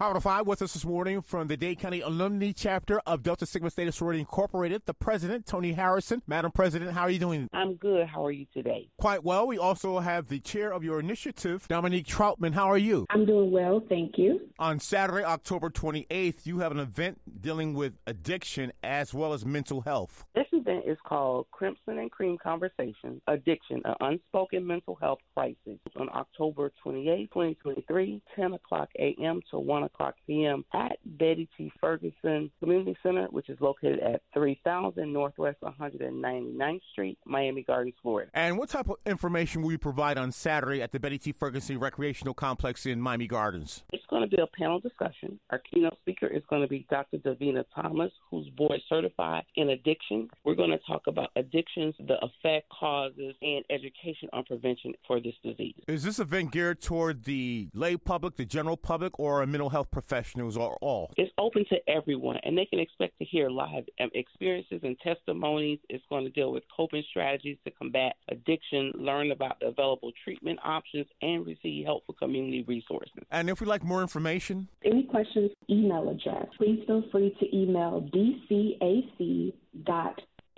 Howard 5 with us this morning from the Dade County Alumnae Chapter of Delta Sigma Theta Sorority Incorporated, the president, Toni Harrison. Madam President, how are you doing? I'm good. How are you today? Quite well. We also have the chair of your initiative, Dominique Troutman. How are you? I'm doing well, thank you. On Saturday, October 28th, you have an event dealing with addiction as well as mental health. This event is called Crimson and Cream Conversations Addiction, an Unspoken Mental Health Crisis on October 28, 2023, 10 o'clock a.m. to 1 o'clock p.m. at Betty T. Ferguson Community Center, which is located at 3000 Northwest 199th Street, Miami Gardens, Florida. And what type of information will you provide on Saturday at the Betty T. Ferguson Recreational Complex in Miami Gardens? It's going to be a panel discussion. Our keynote speaker is going to be Dr. Devena Thomas, who's board certified in addiction. We're going to talk about addictions, the effect, causes, and education on prevention for this disease. Is this event geared toward the lay public, the general public, or mental health professionals, or all? It's open to everyone, and they can expect to hear live um, experiences and testimonies. It's going to deal with coping strategies to combat addiction, learn about the available treatment options, and receive helpful community resources. And if we'd like more information, Any questions, email address. Please feel free to email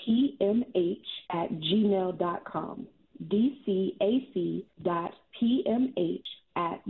dcac.pmh at gmail.com. dcac.pmh at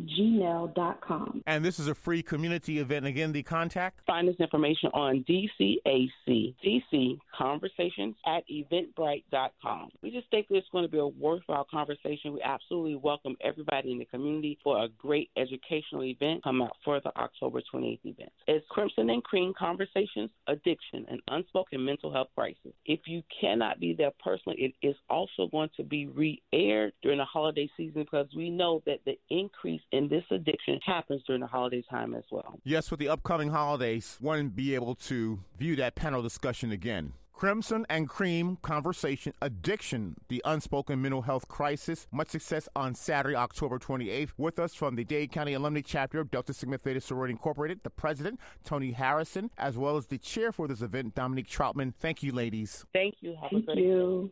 gmail.com. and this is a free community event. Again, the contact. Find this information on DCAC, DC Conversations at eventbrite.com. We just think it's going to be a worthwhile conversation. We absolutely welcome everybody in the community for a great educational event come out for the October 28th event. It's Crimson and Cream Conversations, Addiction, and Unspoken Mental Health Crisis. If you cannot be there personally, it is also going to be re-aired during the holiday season because we know that the increase in this addiction happens during the holiday time as well. Yes, with the upcoming holidays, one be able to view that panel discussion again. Crimson and Cream Conversation Addiction, the Unspoken Mental Health Crisis. Much success on Saturday, October 28th. With us from the Dade County Alumnae Chapter of Delta Sigma Theta Sorority Incorporated, the president, Toni Harrison, as well as the chair for this event, Dominique Troutman. Thank you, ladies. Thank you. Have a Thank great you.